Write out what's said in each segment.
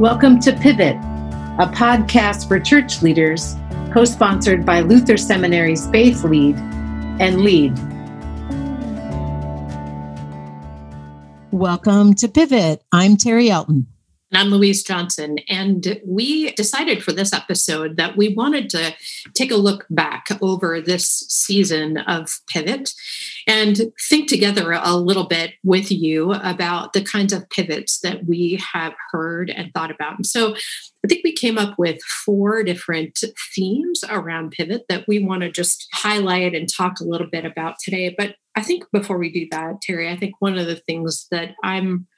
Welcome to Pivot, a podcast for church leaders, co sponsored by Luther Seminary's Faith Lead and Lead. Welcome to Pivot. I'm Terri Elton. And I'm Louise Johnson. And we decided for this episode that we wanted to take a look back over this season of Pivot and think together a little bit with you about the kinds of pivots that we have heard and thought about. And so I think we came up with four different themes around pivot that we want to just highlight and talk a little bit about today. But I think before we do that, Terri, I think one of the things that I'm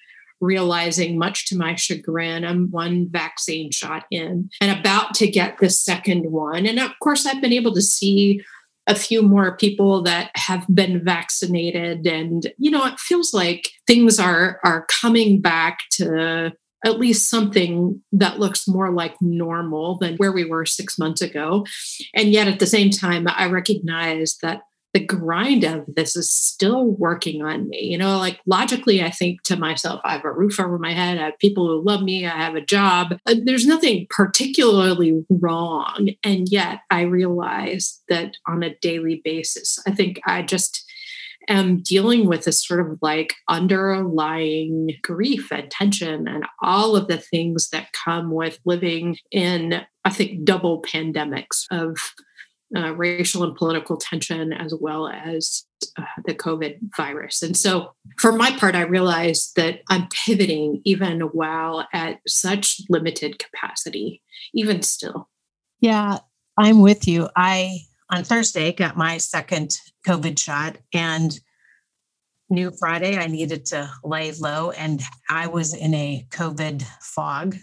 realizing, much to my chagrin, I'm one vaccine shot in and about to get the second one. And of course, I've been able to see a few more people that have been vaccinated and you know it feels like things are are coming back to at least something that looks more like normal than where we were 6 months ago and yet at the same time i recognize that the grind of this is still working on me. You know, like logically, I think to myself, I have a roof over my head, I have people who love me, I have a job. Uh, there's nothing particularly wrong. And yet I realize that on a daily basis, I think I just am dealing with this sort of like underlying grief and tension and all of the things that come with living in, I think, double pandemics of uh, racial and political tension as well as uh, the COVID virus. And so, for my part, I realized that I'm pivoting even while at such limited capacity, even still. Yeah, I'm with you. I, on Thursday, got my second COVID shot and knew Friday I needed to lay low, and I was in a COVID fog.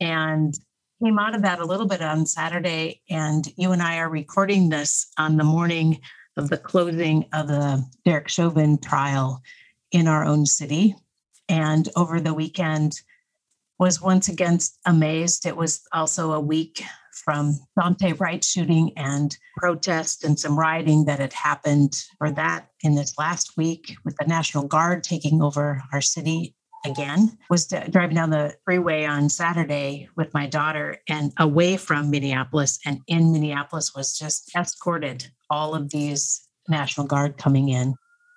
And came out of that a little bit on Saturday, and you and I are recording this on the morning of the closing of the Derek Chauvin trial in our own city. And over the weekend, was once again amazed. It was also a week from Daunte Wright shooting and protest and some rioting that had happened for that in this last week with the National Guard taking over our city again was driving down the freeway on Saturday with my daughter and away from Minneapolis and in Minneapolis was just escorted all of these National Guard coming in.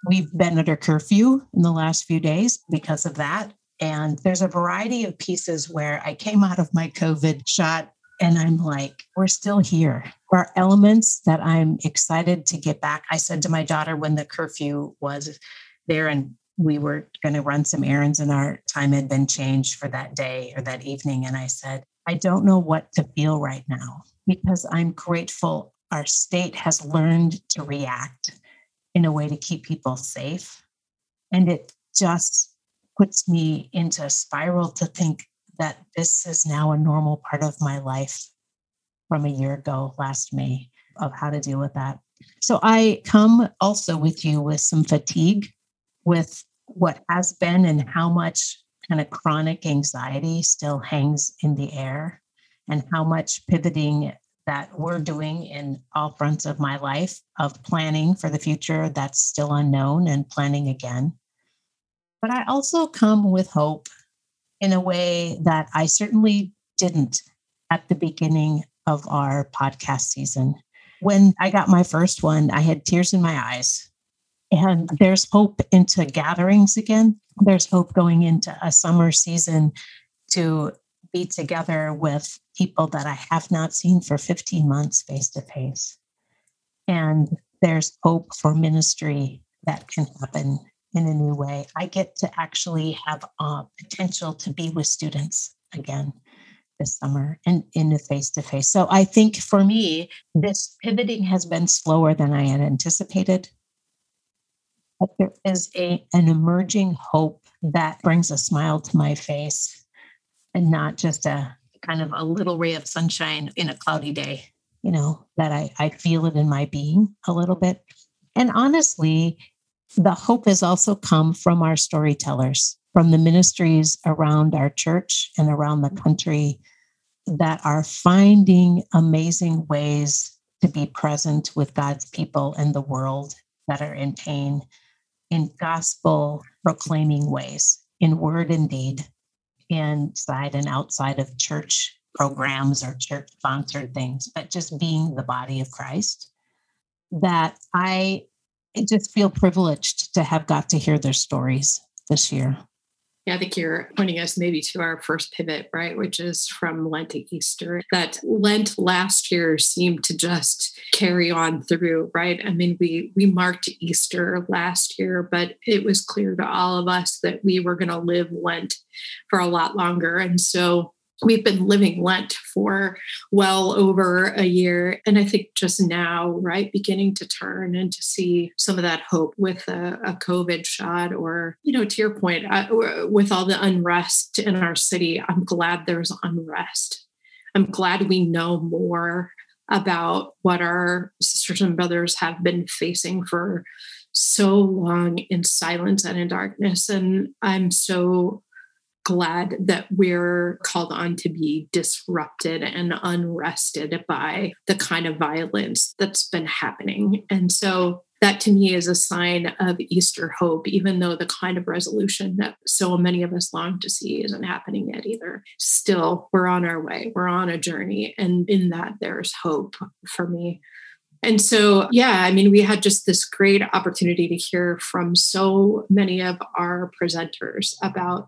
We've been under curfew in the last few days because of that. And there's a variety of pieces where I came out of my COVID shot and I'm like, we're still here. There are elements that I'm excited to get back. I said to my daughter when the curfew was there and we were going to run some errands and our time had been changed for that day or that evening. And I said, I don't know what to feel right now because I'm grateful our state has learned to react in a way to keep people safe. And it just puts me into a spiral to think that this is now a normal part of my life from a year ago, last May, of how to deal with that. So I come also with you with some fatigue with what has been and how much kind of chronic anxiety still hangs in the air and how much pivoting that we're doing in all fronts of my life of planning for the future that's still unknown and planning again. But I also come with hope in a way that I certainly didn't at the beginning of our podcast season. When I got my first one, I had tears in my eyes and there's hope into gatherings again. There's hope going into a summer season to be together with people that I have not seen for 15 months face to face. And there's hope for ministry that can happen in a new way. I get to actually have a potential to be with students again this summer and in the face to face. So I think for me, this pivoting has been slower than I had anticipated there is a an emerging hope that brings a smile to my face and not just a kind of a little ray of sunshine in a cloudy day you know that i i feel it in my being a little bit. And honestly the hope has also come from our storytellers from the ministries around our church and around the country that are finding amazing ways to be present with God's people and the world that are in pain in gospel proclaiming ways, in word and deed. inside and outside of church programs or church sponsored things, but just being the body of Christ, that I just feel privileged to have got to hear their stories this year. Yeah, I think you're pointing us maybe to our first pivot, right? Which is from Lent to Easter. That Lent last year seemed to just carry on through, right? I mean, we we marked Easter last year, but it was clear to all of us that we were going to live Lent for a lot longer. And so we've been living Lent for well over a year. And I think just now, right, beginning to turn and to see some of that hope with a, a COVID shot, or, you know, to your point, I, with all the unrest in our city, I'm glad there's unrest. I'm glad we know more about what our sisters and brothers have been facing for so long in silence and in darkness. And I'm so glad that we're called on to be disrupted and unrested by the kind of violence that's been happening. And so that to me is a sign of Easter hope, even though the kind of resolution that so many of us long to see isn't happening yet either. Still, we're on our way, we're on a journey. And in that, there's hope for me. And so, yeah, I mean, we had just this great opportunity to hear from so many of our presenters about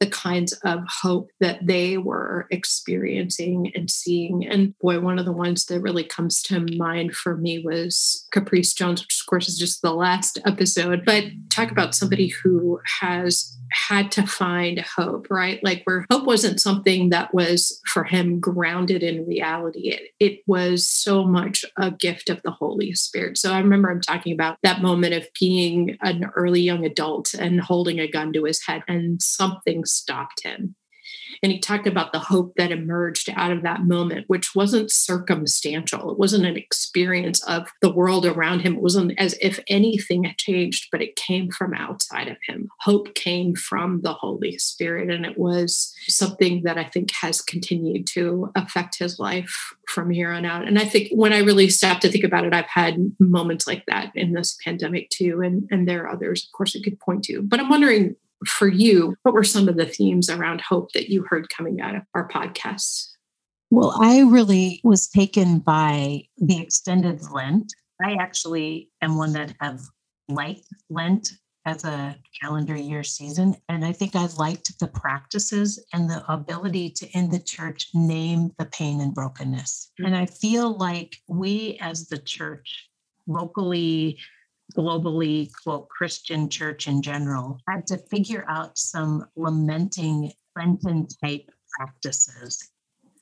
the kinds of hope that they were experiencing and seeing. And boy, one of the ones that really comes to mind for me was Caprice Jones, which of course is just the last episode. But talk about somebody who has had to find hope, right? Like where hope wasn't something that was for him grounded in reality. It, it was so much a gift of the Holy Spirit. So I remember him talking about that moment of being an early young adult and holding a gun to his head and something stopped him. And he talked about the hope that emerged out of that moment, which wasn't circumstantial. It wasn't an experience of the world around him. It wasn't as if anything had changed, but it came from outside of him. Hope came from the Holy Spirit. And it was something that I think has continued to affect his life from here on out. And I think when I really stopped to think about it, I've had moments like that in this pandemic too. And, and there are others, of course, I could point to. But I'm wondering for you, what were some of the themes around hope that you heard coming out of our podcasts? Well, I really was taken by the extended Lent. I actually am one that have liked Lent as a calendar year season. And I think I liked the practices and the ability to, in the church, name the pain and brokenness. Mm-hmm. And I feel like we as the church, locally, globally, quote, Christian church in general, had to figure out some lamenting Lenten type practices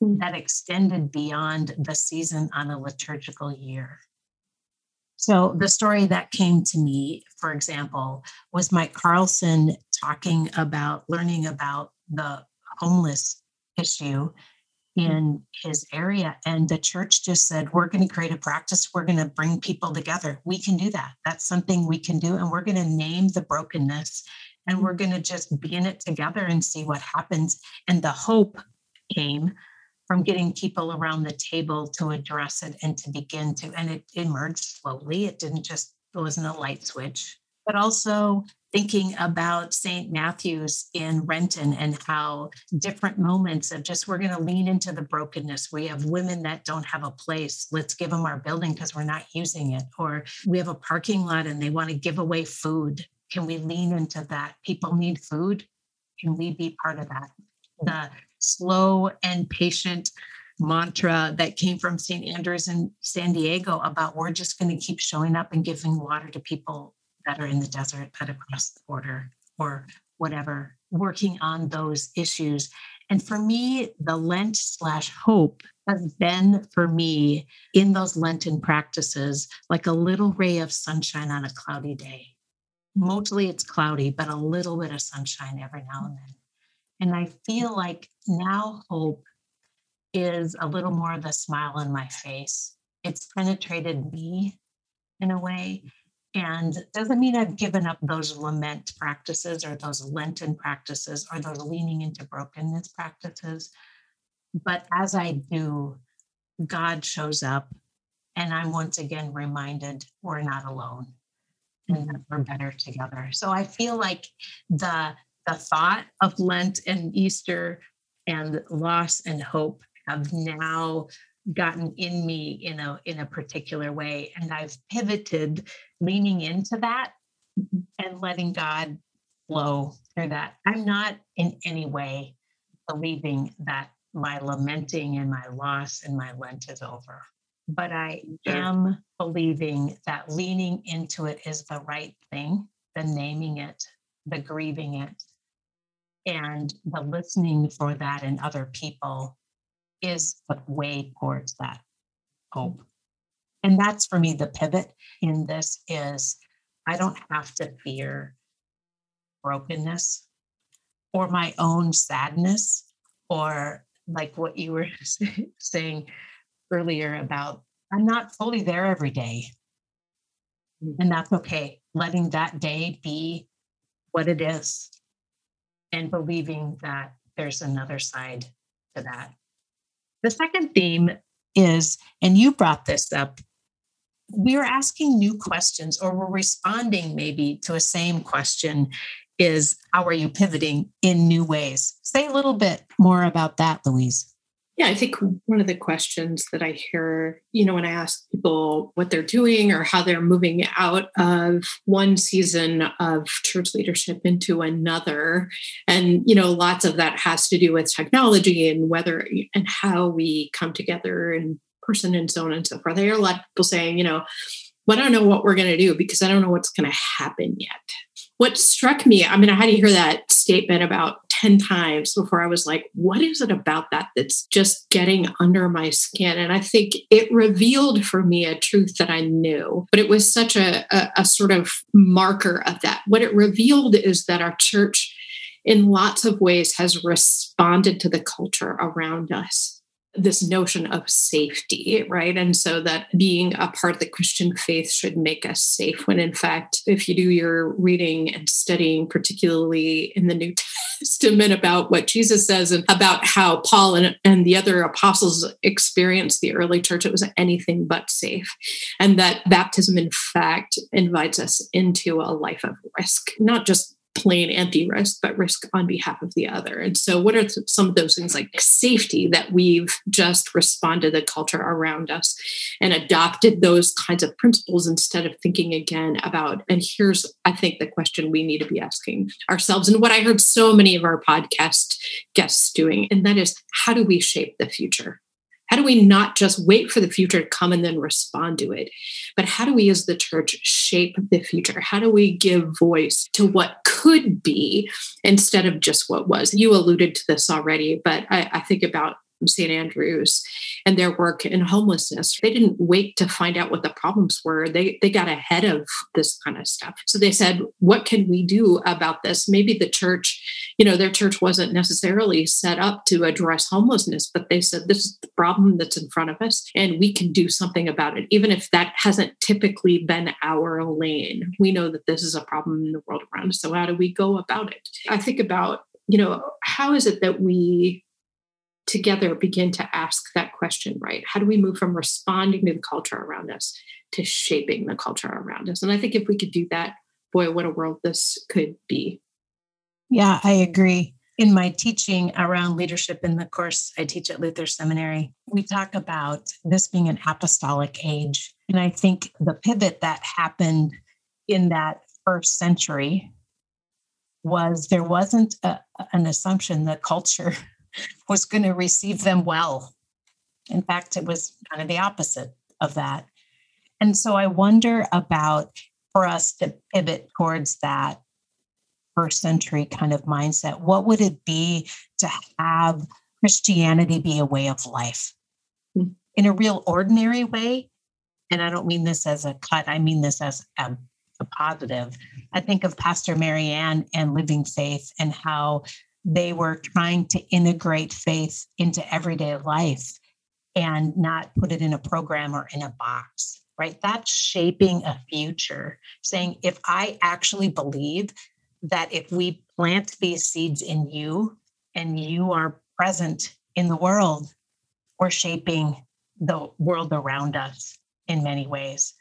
mm. that extended beyond the season on a liturgical year. So, the story that came to me, for example, was Mike Carlson talking about learning about the homeless issue Mm-hmm. in his area. And the church just said, We're going to create a practice. We're going to bring people together. We can do that. That's something we can do. And we're going to name the brokenness and we're mm-hmm. going to just be in it together and see what happens. And the hope came from getting people around the table to address it and to begin to, and it emerged slowly. It didn't just, it wasn't a light switch, but also thinking about St. Matthew's in Renton and how different moments of just we're going to lean into the brokenness. We have women that don't have a place. Let's give them our building because we're not using it. Or we have a parking lot and they want to give away food. Can we lean into that? People need food. Can we be part of that? The slow and patient mantra that came from St. Andrews in San Diego about we're just going to keep showing up and giving water to people that are in the desert, that across the border, or whatever, working on those issues. And for me, the Lent slash hope has been for me in those Lenten practices like a little ray of sunshine on a cloudy day. Mostly it's cloudy, but a little bit of sunshine every now and then. And I feel like now hope is a little more of the smile on my face. It's penetrated me in a way. And doesn't mean I've given up those lament practices or those Lenten practices or those leaning into brokenness practices. But as I do, God shows up and I'm once again reminded we're not alone and that we're better together. So I feel like the the thought of Lent and Easter and loss and hope have now gotten in me in a in a particular way and i've pivoted leaning into that and letting god flow through that. I'm not in any way believing that my lamenting and my loss and my lent is over but i am believing that leaning into it is the right thing the naming it the grieving it and the listening for that in other people is the way towards that hope. And that's for me the pivot in this is I don't have to fear brokenness or my own sadness or like what you were saying earlier about I'm not fully there every day. Mm. And that's okay. Letting that day be what it is and believing that there's another side to that. The second theme is, and you brought this up, we are asking new questions or we're responding maybe to a same question is how are you pivoting in new ways? Say a little bit more about that, Louise. Yeah, I think one of the questions that I hear, you know, when I ask people what they're doing or how they're moving out of one season of church leadership into another, and, you know, lots of that has to do with technology and whether and how we come together in person and so on and so forth. I hear a lot of people saying, you know, well, I don't know what we're going to do because I don't know what's going to happen yet what struck me, I mean, I had to hear that statement about 10 times before I was like, what is it about that that's just getting under my skin? And I think it revealed for me a truth that I knew, but it was such a, a, a sort of marker of that. What it revealed is that our church, in lots of ways, has responded to the culture around us this notion of safety, right? And so that being a part of the Christian faith should make us safe, when in fact, if you do your reading and studying, particularly in the New Testament, about what Jesus says and about how Paul and, and the other apostles experienced the early church, it was anything but safe. And that baptism, in fact, invites us into a life of risk, not just plain anti risk, but risk on behalf of the other. And so, what are some of those things like safety that we've just responded to the culture around us and adopted those kinds of principles instead of thinking again about? And here's, I think, the question we need to be asking ourselves, and what I heard so many of our podcast guests doing, and that is how do we shape the future? How do we not just wait for the future to come and then respond to it? But how do we as the church shape the future? How do we give voice to what could be instead of just what was? You alluded to this already, but I, I think about St. Andrews and their work in homelessness. They didn't wait to find out what the problems were. They they got ahead of this kind of stuff. So they said, what can we do about this? Maybe the church, you know, their church wasn't necessarily set up to address homelessness, but they said this is the problem that's in front of us and we can do something about it. Even if that hasn't typically been our lane. We know that this is a problem in the world around us. So how do we go about it? I think about you know, how is it that we together begin to ask that question, right? How do we move from responding to the culture around us to shaping the culture around us? And I think if we could do that, boy, what a world this could be. Yeah, I agree. In my teaching around leadership in the course I teach at Luther Seminary, we talk about this being an apostolic age. And I think the pivot that happened in that first century was there wasn't a, an assumption that culture was going to receive them well. In fact, it was kind of the opposite of that. And so I wonder about for us to pivot towards that first century kind of mindset, what would it be to have Christianity be a way of life hmm. in a real ordinary way? And I don't mean this as a cut, I mean this as a, a positive. I think of Pastor Marianne and Living Faith and how they were trying to integrate faith into everyday life and not put it in a program or in a box, right? That's shaping a future, saying, if I actually believe that if we plant these seeds in you and you are present in the world, we're shaping the world around us in many ways.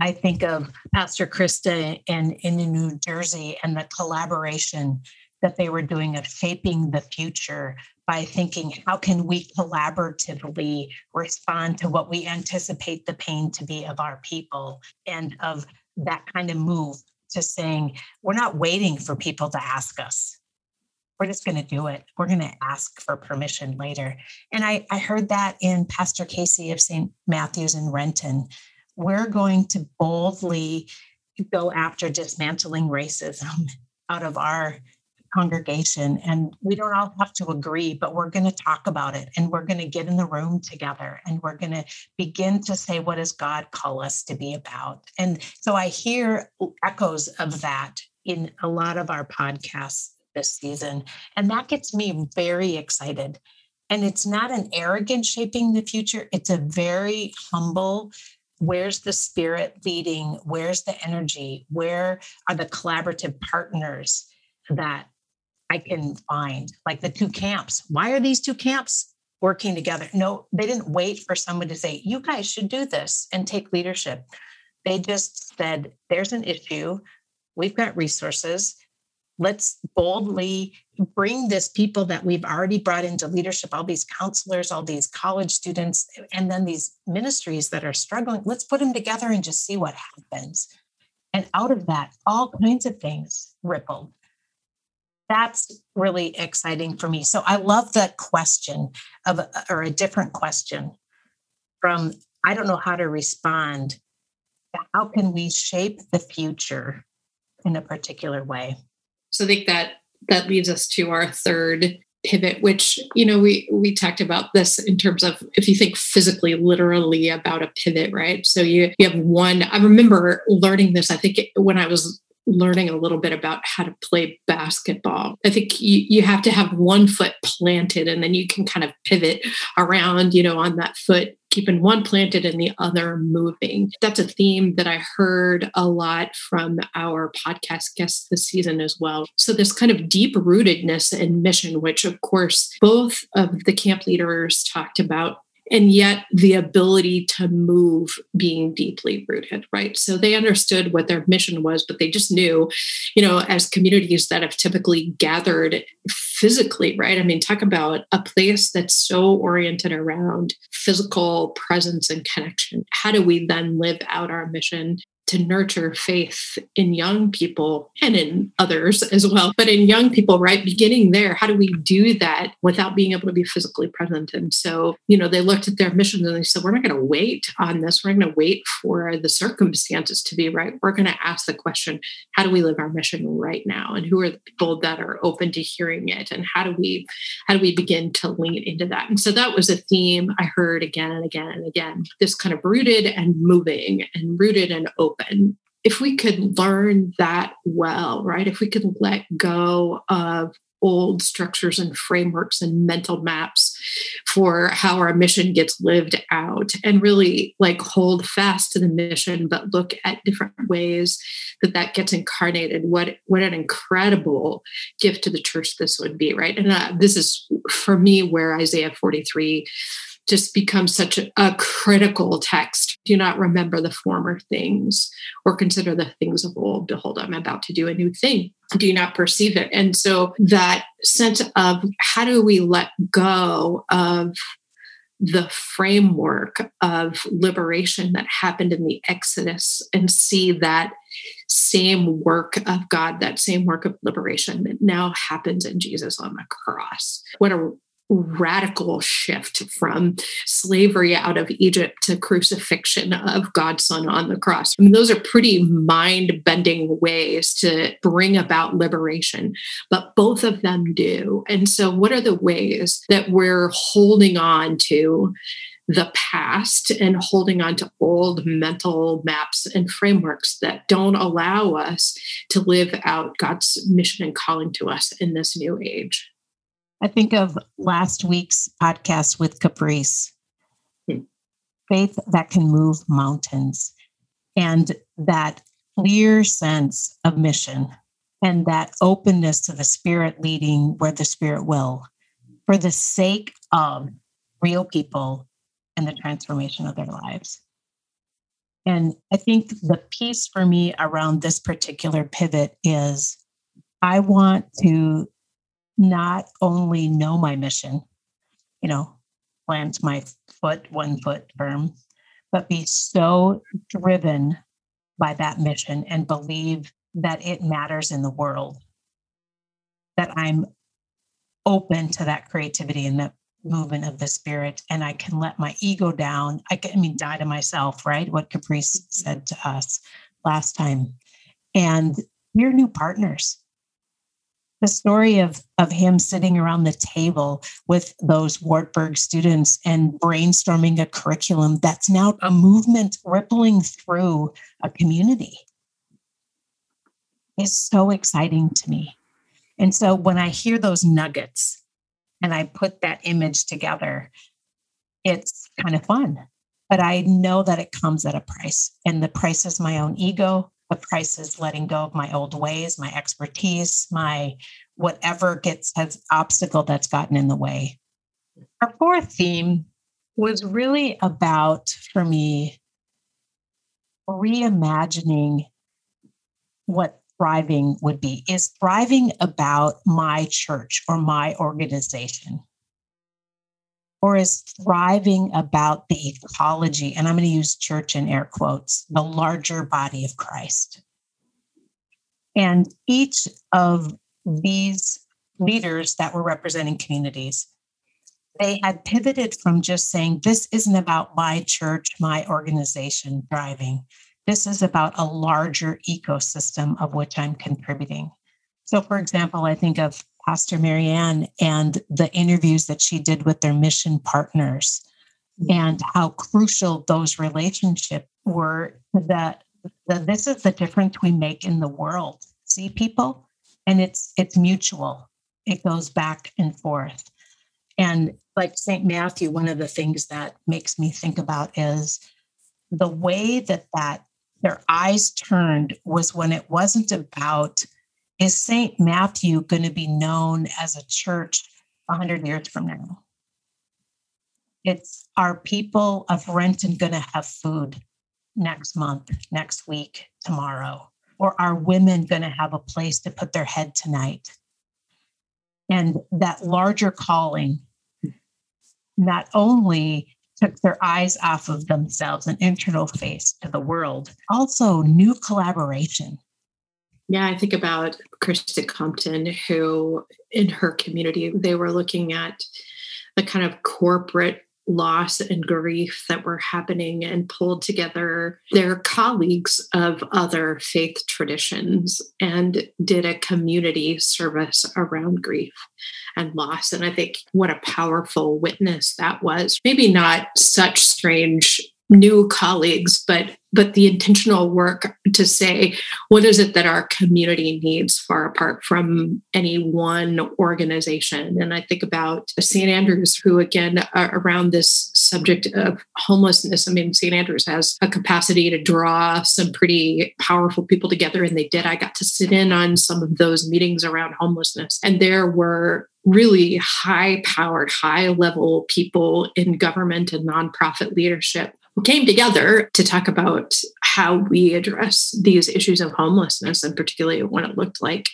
I think of Pastor Krista in, in New Jersey and the collaboration that they were doing of shaping the future by thinking how can we collaboratively respond to what we anticipate the pain to be of our people and of that kind of move to saying we're not waiting for people to ask us. We're just going to do it. We're going to ask for permission later. And I, I heard that in pastor casey of st matthews in renton. We're going to boldly go after dismantling racism out of our congregation and we don't all have to agree but we're going to talk about it and we're going to get in the room together and we're going to begin to say what does god call us to be about? And so i hear echoes of that in a lot of our podcasts this season and that gets me very excited. And it's not an arrogant shaping the future it's a very humble where's the spirit leading? Where's the energy? Where are the collaborative partners that I can find, like the two camps. Why are these two camps working together? No, they didn't wait for someone to say, you guys should do this and take leadership. They just said, there's an issue. We've got resources. Let's boldly bring this people that we've already brought into leadership, all these counselors, all these college students, and then these ministries that are struggling. Let's put them together and just see what happens. And out of that, all kinds of things rippled that's really exciting for me. So I love that question of or a different question from I don't know how to respond. How can we shape the future in a particular way? So I think that that leads us to our third pivot which you know we we talked about this in terms of if you think physically literally about a pivot right so you you have one i remember learning this i think when i was learning a little bit about how to play basketball. I think you, you have to have one foot planted and then you can kind of pivot around, you know, on that foot, keeping one planted and the other moving. That's a theme that I heard a lot from our podcast guests this season as well. So, this kind of deep rootedness and mission, which of course both of the camp leaders talked about and yet the ability to move being deeply rooted right? So they understood what their mission was but they just knew you know as communities that have typically gathered physically right? I mean talk about a place that's so oriented around physical presence and connection. How do we then live out our mission to nurture faith in young people and in others as well. But in young people, right, beginning there, how do we do that without being able to be physically present? And so, you know, they looked at their mission and they said, we're not going to wait on this. We're going to wait for the circumstances to be right. We're going to ask the question, how do we live our mission right now? And who are the people that are open to hearing it? And how do we, how do we begin to lean into that? And so that was a theme I heard again and again and again, this kind of rooted and moving and rooted and open open. If we could learn that well, right? If we could let go of old structures and frameworks and mental maps for how our mission gets lived out and really like hold fast to the mission but look at different ways that that gets incarnated what what an incredible gift to the church this would be right and uh, this is for me where isaiah 43 just becomes such a, a, critical text. Do not remember the former things or consider the things of old. Behold, I'm about to do a new thing. Do not perceive it. And so that sense of how do we let go of the framework of liberation that happened in the Exodus and see that same work of God, that same work of liberation that now happens in Jesus on the cross. What a radical shift from slavery out of Egypt to crucifixion of God's Son on the cross. I mean, those are pretty mind bending ways to bring about liberation, but both of them do. And so, what are the ways that we're holding on to? the past and holding on to old mental maps and frameworks that don't allow us to live out God's mission and calling to us in this new age. I think of last week's podcast with Caprice hmm. faith that can move mountains and that clear sense of mission and that openness to the spirit leading where the spirit will for the sake of real people and the transformation of their lives. And I think the piece for me around this particular pivot is I want to not only know my mission, you know, plant my foot one foot firm, but be so driven by that mission and believe that it matters in the world that I'm open to that creativity and that movement of the spirit and I can let my ego down. I can, I mean, die to myself, right? What Caprice said to us last time. And we're new partners. The story of, of him sitting around the table with those Wartburg students and brainstorming a curriculum that's now a movement rippling through a community is so exciting to me. And so when I hear those nuggets and I put that image together, it's kind of fun. But I know that it comes at a price, and the price is my own ego. The price is letting go of my old ways, my expertise, my whatever gets has obstacle that's gotten in the way. Our fourth theme was really about, for me, reimagining what thriving would be. Is thriving about my church or my organization? Or is thriving about the ecology, and I'm going to use church in air quotes, the larger body of Christ? And each of these leaders that were representing communities, they had pivoted from just saying, This isn't about my church, my organization thriving. This is about a larger ecosystem of which I'm contributing. So, for example, I think of Pastor Marianne and the interviews that she did with their mission partners and how crucial those relationships were that this is the difference we make in the world. See people? And it's it's mutual. It goes back and forth. And like St. Matthew, one of the things that makes me think about is the way that that their eyes turned was when it wasn't about is St. Matthew going to be known as a church 100 years from now? It's are people of Renton going to have food next month, next week, tomorrow? Or are women going to have a place to put their head tonight? And that larger calling not only took their eyes off of themselves, an internal face to the world. Also, new collaboration. Yeah, I think about Krista Compton, who in her community, they were looking at the kind of corporate loss and grief that were happening and pulled together their colleagues of other faith traditions and did a community service around grief and loss. And I think what a powerful witness that was. Maybe not such strange new colleagues but but the intentional work to say what is it that our community needs far apart from any one organization? And i think about st andrews who again around this subject of homelessness i mean st andrews has a capacity to draw some pretty powerful people together and they did. I got to sit in on some of those meetings around homelessness and there were really high powered, high level people in government and nonprofit leadership came together to talk about how we address these issues of homelessness, and particularly when it looked like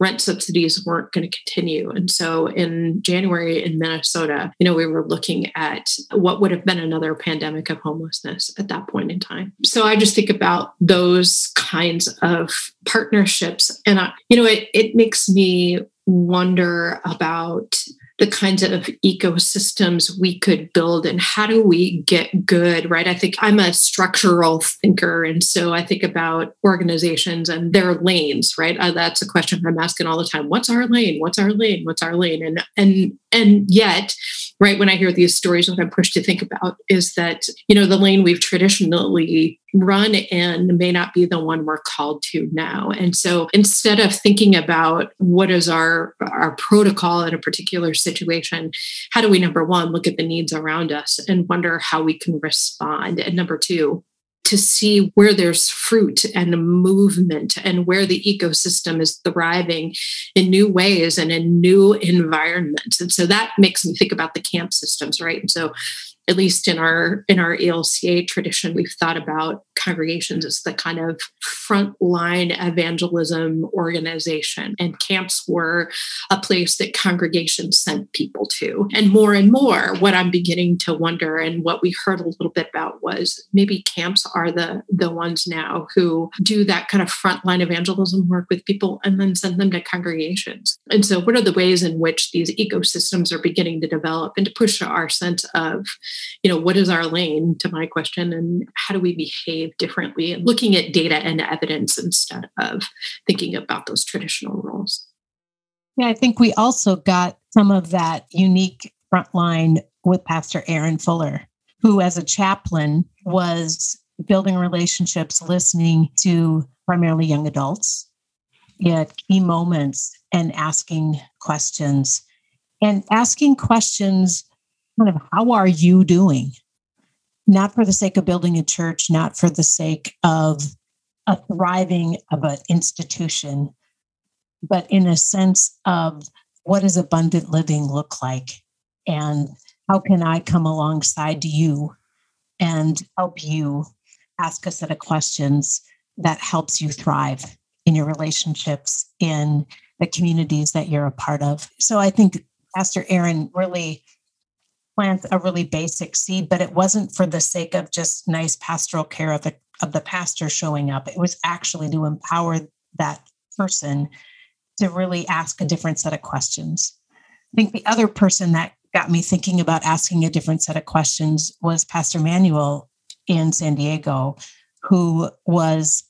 rent subsidies weren't going to continue. And so in January in Minnesota, you know, we were looking at what would have been another pandemic of homelessness at that point in time. So I just think about those kinds of partnerships. And, I, you know, it, it makes me wonder about the kinds of ecosystems we could build and how do we get good, right? I think I'm a structural thinker. And so I think about organizations and their lanes, right? Uh, that's a question I'm asking all the time. What's our lane? What's our lane? What's our lane? And, and, and yet, right, when I hear these stories, what I'm pushed to think about is that, you know, the lane we've traditionally run in may not be the one we're called to now. And so instead of thinking about what is our, our protocol in a particular situation, how do we, number one, look at the needs around us and wonder how we can respond? And number two, to see where there's fruit and movement and where the ecosystem is thriving in new ways and in new environments. And so that makes me think about the camp systems, right? And so at least in our in our ELCA tradition, we've thought about congregations as the kind of frontline evangelism organization, and camps were a place that congregations sent people to. And more and more, what I'm beginning to wonder, and what we heard a little bit about, was maybe camps are the the ones now who do that kind of frontline evangelism work with people and then send them to congregations. And so, what are the ways in which these ecosystems are beginning to develop and to push our sense of you know, what is our lane to my question and how do we behave differently and looking at data and evidence instead of thinking about those traditional roles. Yeah, I think we also got some of that unique frontline with Pastor Aaron Fuller, who, as a chaplain, was building relationships, listening to primarily young adults at key moments and asking questions and asking questions kind of how are you doing? Not for the sake of building a church, not for the sake of a thriving of an institution, but in a sense of what does abundant living look like? And how can I come alongside you and help you ask a set of questions that helps you thrive in your relationships in the communities that you're a part of? So I think Pastor Aaron really plant a really basic seed, but it wasn't for the sake of just nice pastoral care of the of the pastor showing up. It was actually to empower that person to really ask a different set of questions. I think the other person that got me thinking about asking a different set of questions was Pastor Manuel in San Diego, who was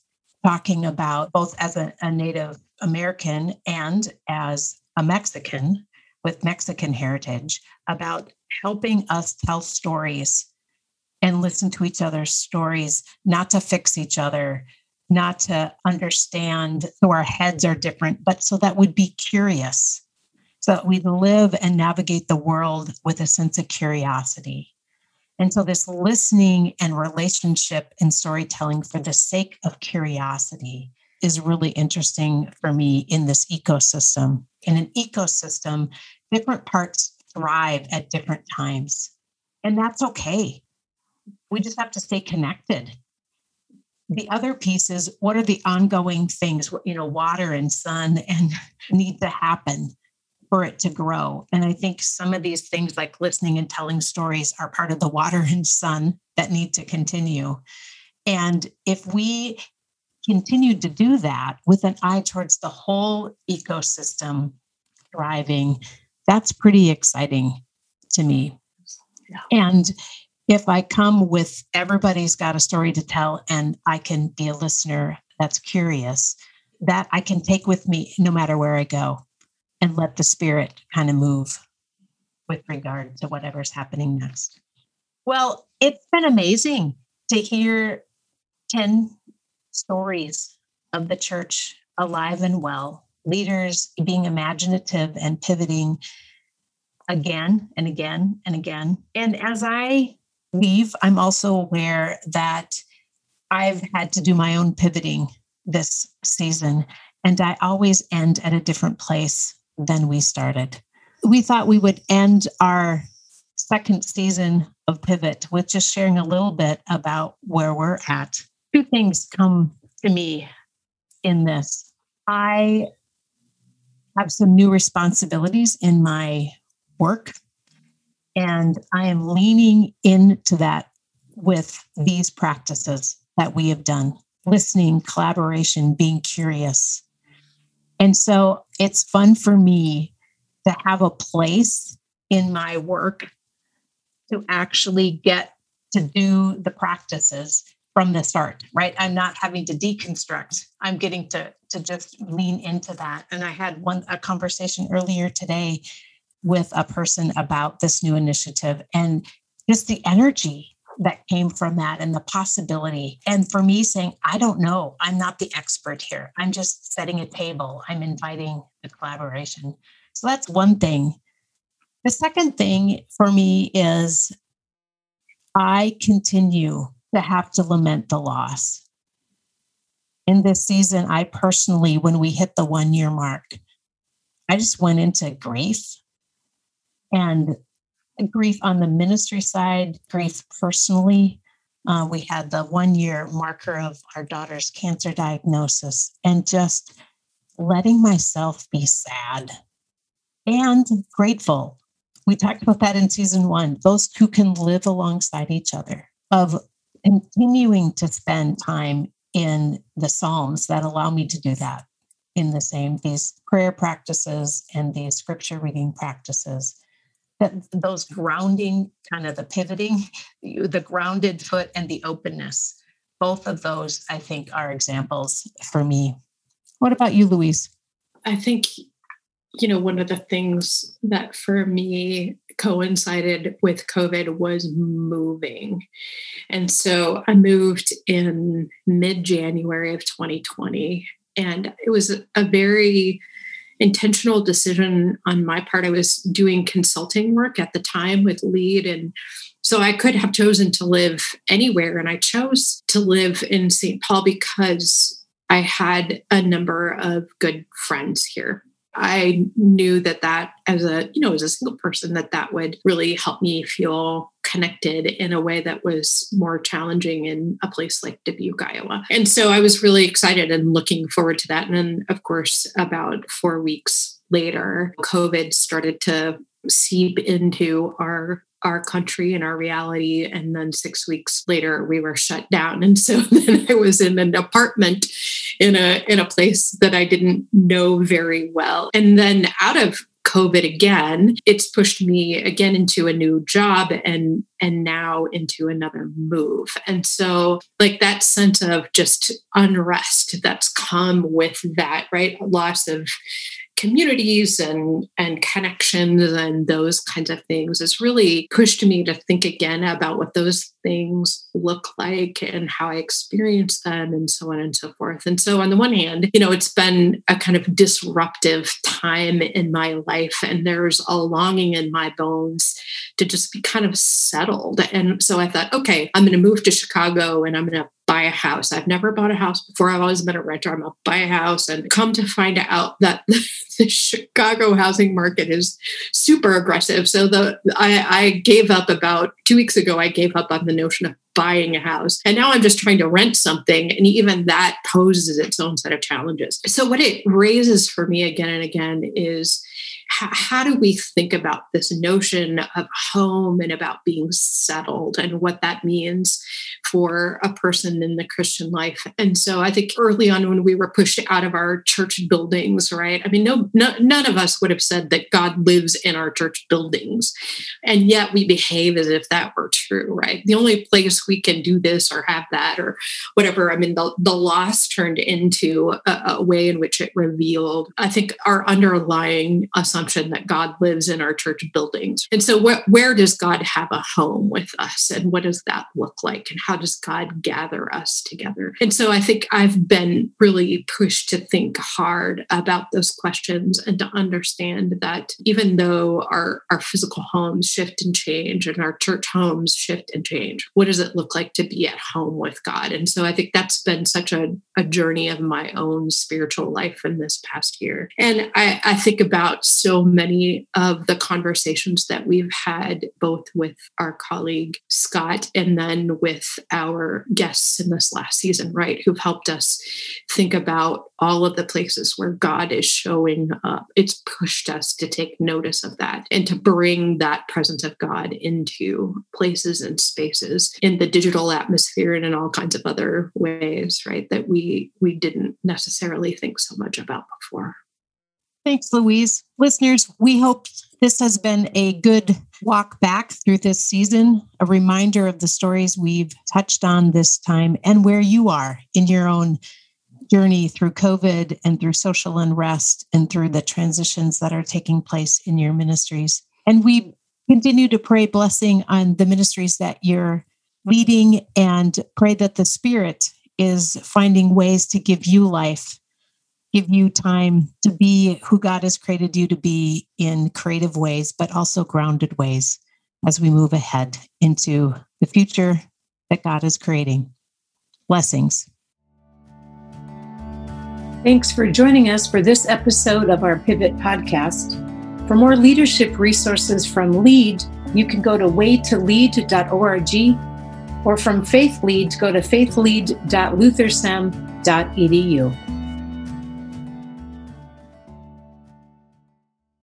talking about both as a, a Native American and as a Mexican with Mexican heritage about helping us tell stories and listen to each other's stories, not to fix each other, not to understand so our heads are different, but so that we'd be curious, so that we live and navigate the world with a sense of curiosity. And so, this listening and relationship and storytelling for the sake of curiosity is really interesting for me in this ecosystem. In an ecosystem, different parts thrive at different times. And that's okay. We just have to stay connected. The other piece is what are the ongoing things, you know, water and sun and need to happen for it to grow. And I think some of these things like listening and telling stories are part of the water and sun that need to continue. And if we continue to do that with an eye towards the whole ecosystem thriving, that's pretty exciting to me. Yeah. And if I come with everybody's got a story to tell and I can be a listener that's curious, that I can take with me no matter where I go and let the spirit kind of move with regard to whatever's happening next. Well, it's been amazing to hear 10 stories of the church alive and well leaders being imaginative and pivoting again and again and again. And as I leave, I'm also aware that I've had to do my own pivoting this season, and I always end at a different place than we started. We thought we would end our second season of Pivot with just sharing a little bit about where we're at. Two things come to me in this. I have some new responsibilities in my work. And I am leaning into that with these practices that we have done listening, collaboration, being curious. And so it's fun for me to have a place in my work to actually get to do the practices from the start, right? I'm not having to deconstruct. I'm getting to to just lean into that. And I had one a conversation earlier today with a person about this new initiative and just the energy that came from that and the possibility. And for me saying, I don't know, I'm not the expert here. I'm just setting a table. I'm inviting the collaboration. So that's one thing. The second thing for me is I continue to have to lament the loss. In this season, I personally, when we hit the one year mark, I just went into grief. And grief on the ministry side, grief personally. Uh, we had the one year marker of our daughter's cancer diagnosis and just letting myself be sad and grateful. We talked about that in season one. Those two can live alongside each other, of continuing to spend time in the Psalms that allow me to do that in the same, these prayer practices and these scripture reading practices. That those grounding, kind of the pivoting, the grounded foot and the openness, both of those, I think, are examples for me. What about you, Louise? I think you know, one of the things that for me coincided with COVID was moving. And so I moved in mid January of 2020. And it was a very intentional decision on my part. I was doing consulting work at the time with LEAD. And so I could have chosen to live anywhere. And I chose to live in St. Paul because I had a number of good friends here. I knew that that as a you know as a single person that that would really help me feel connected in a way that was more challenging in a place like Dubuque, Iowa. And so I was really excited and looking forward to that. And then of course about 4 weeks later COVID started to seep into our our country and our reality. And then six weeks later, we were shut down. And so then I was in an apartment in a in a place that I didn't know very well. And then out of COVID again, it's pushed me again into a new job and and now into another move. And so like that sense of just unrest that's come with that, right? Loss of communities and and connections and those kinds of things has really pushed me to think again about what those things look like and how I experience them and so on and so forth. And so on the one hand, you know, it's been a kind of disruptive time in my life and there's a longing in my bones to just be kind of settled. And so I thought, okay, I'm going to move to Chicago and I'm going to buy a house. I've never bought a house before. I've always been a renter. I'm going to buy a house and come to find out that the Chicago housing market is super aggressive. So the I, I gave up about two weeks ago. I gave up on the notion of buying a house. And now I'm just trying to rent something. And even that poses its own set of challenges. So, what it raises for me again and again is how, how do we think about this notion of home and about being settled and what that means for a person in the Christian life? And so I think early on when we were pushed out of our church buildings, right? I mean, no, no none of us would have said that God lives in our church buildings. And yet we behave as if that were true, right? The only place we can do this or have that or whatever, I mean, the, the loss turned into a, a way in which it revealed, I think, our underlying assumption assumption that God lives in our church buildings. And so, wh- where does God have a home with us? And what does that look like? And how does God gather us together? And so, I think I've been really pushed to think hard about those questions and to understand that even though our, our physical homes shift and change and our church homes shift and change, what does it look like to be at home with God? And so, I think that's been such a, a journey of my own spiritual life in this past year. And I, I think about so many of the conversations that we've had, both with our colleague Scott and then with our guests in this last season, right, who've helped us think about all of the places where God is showing up. It's pushed us to take notice of that and to bring that presence of God into places and spaces in the digital atmosphere and in all kinds of other ways, right, that we we didn't necessarily think so much about before. Thanks, Louise. Listeners, we hope this has been a good walk back through this season, a reminder of the stories we've touched on this time and where you are in your own journey through COVID and through social unrest and through the transitions that are taking place in your ministries. And we continue to pray blessing on the ministries that you're leading and pray that the Spirit is finding ways to give you life give you time to be who God has created you to be in creative ways, but also grounded ways as we move ahead into the future that God is creating. Blessings. Thanks for joining us for this episode of our Pivot podcast. For more leadership resources from LEAD, you can go to waytolead.org or from FaithLead, go to faithlead.luthersem.edu.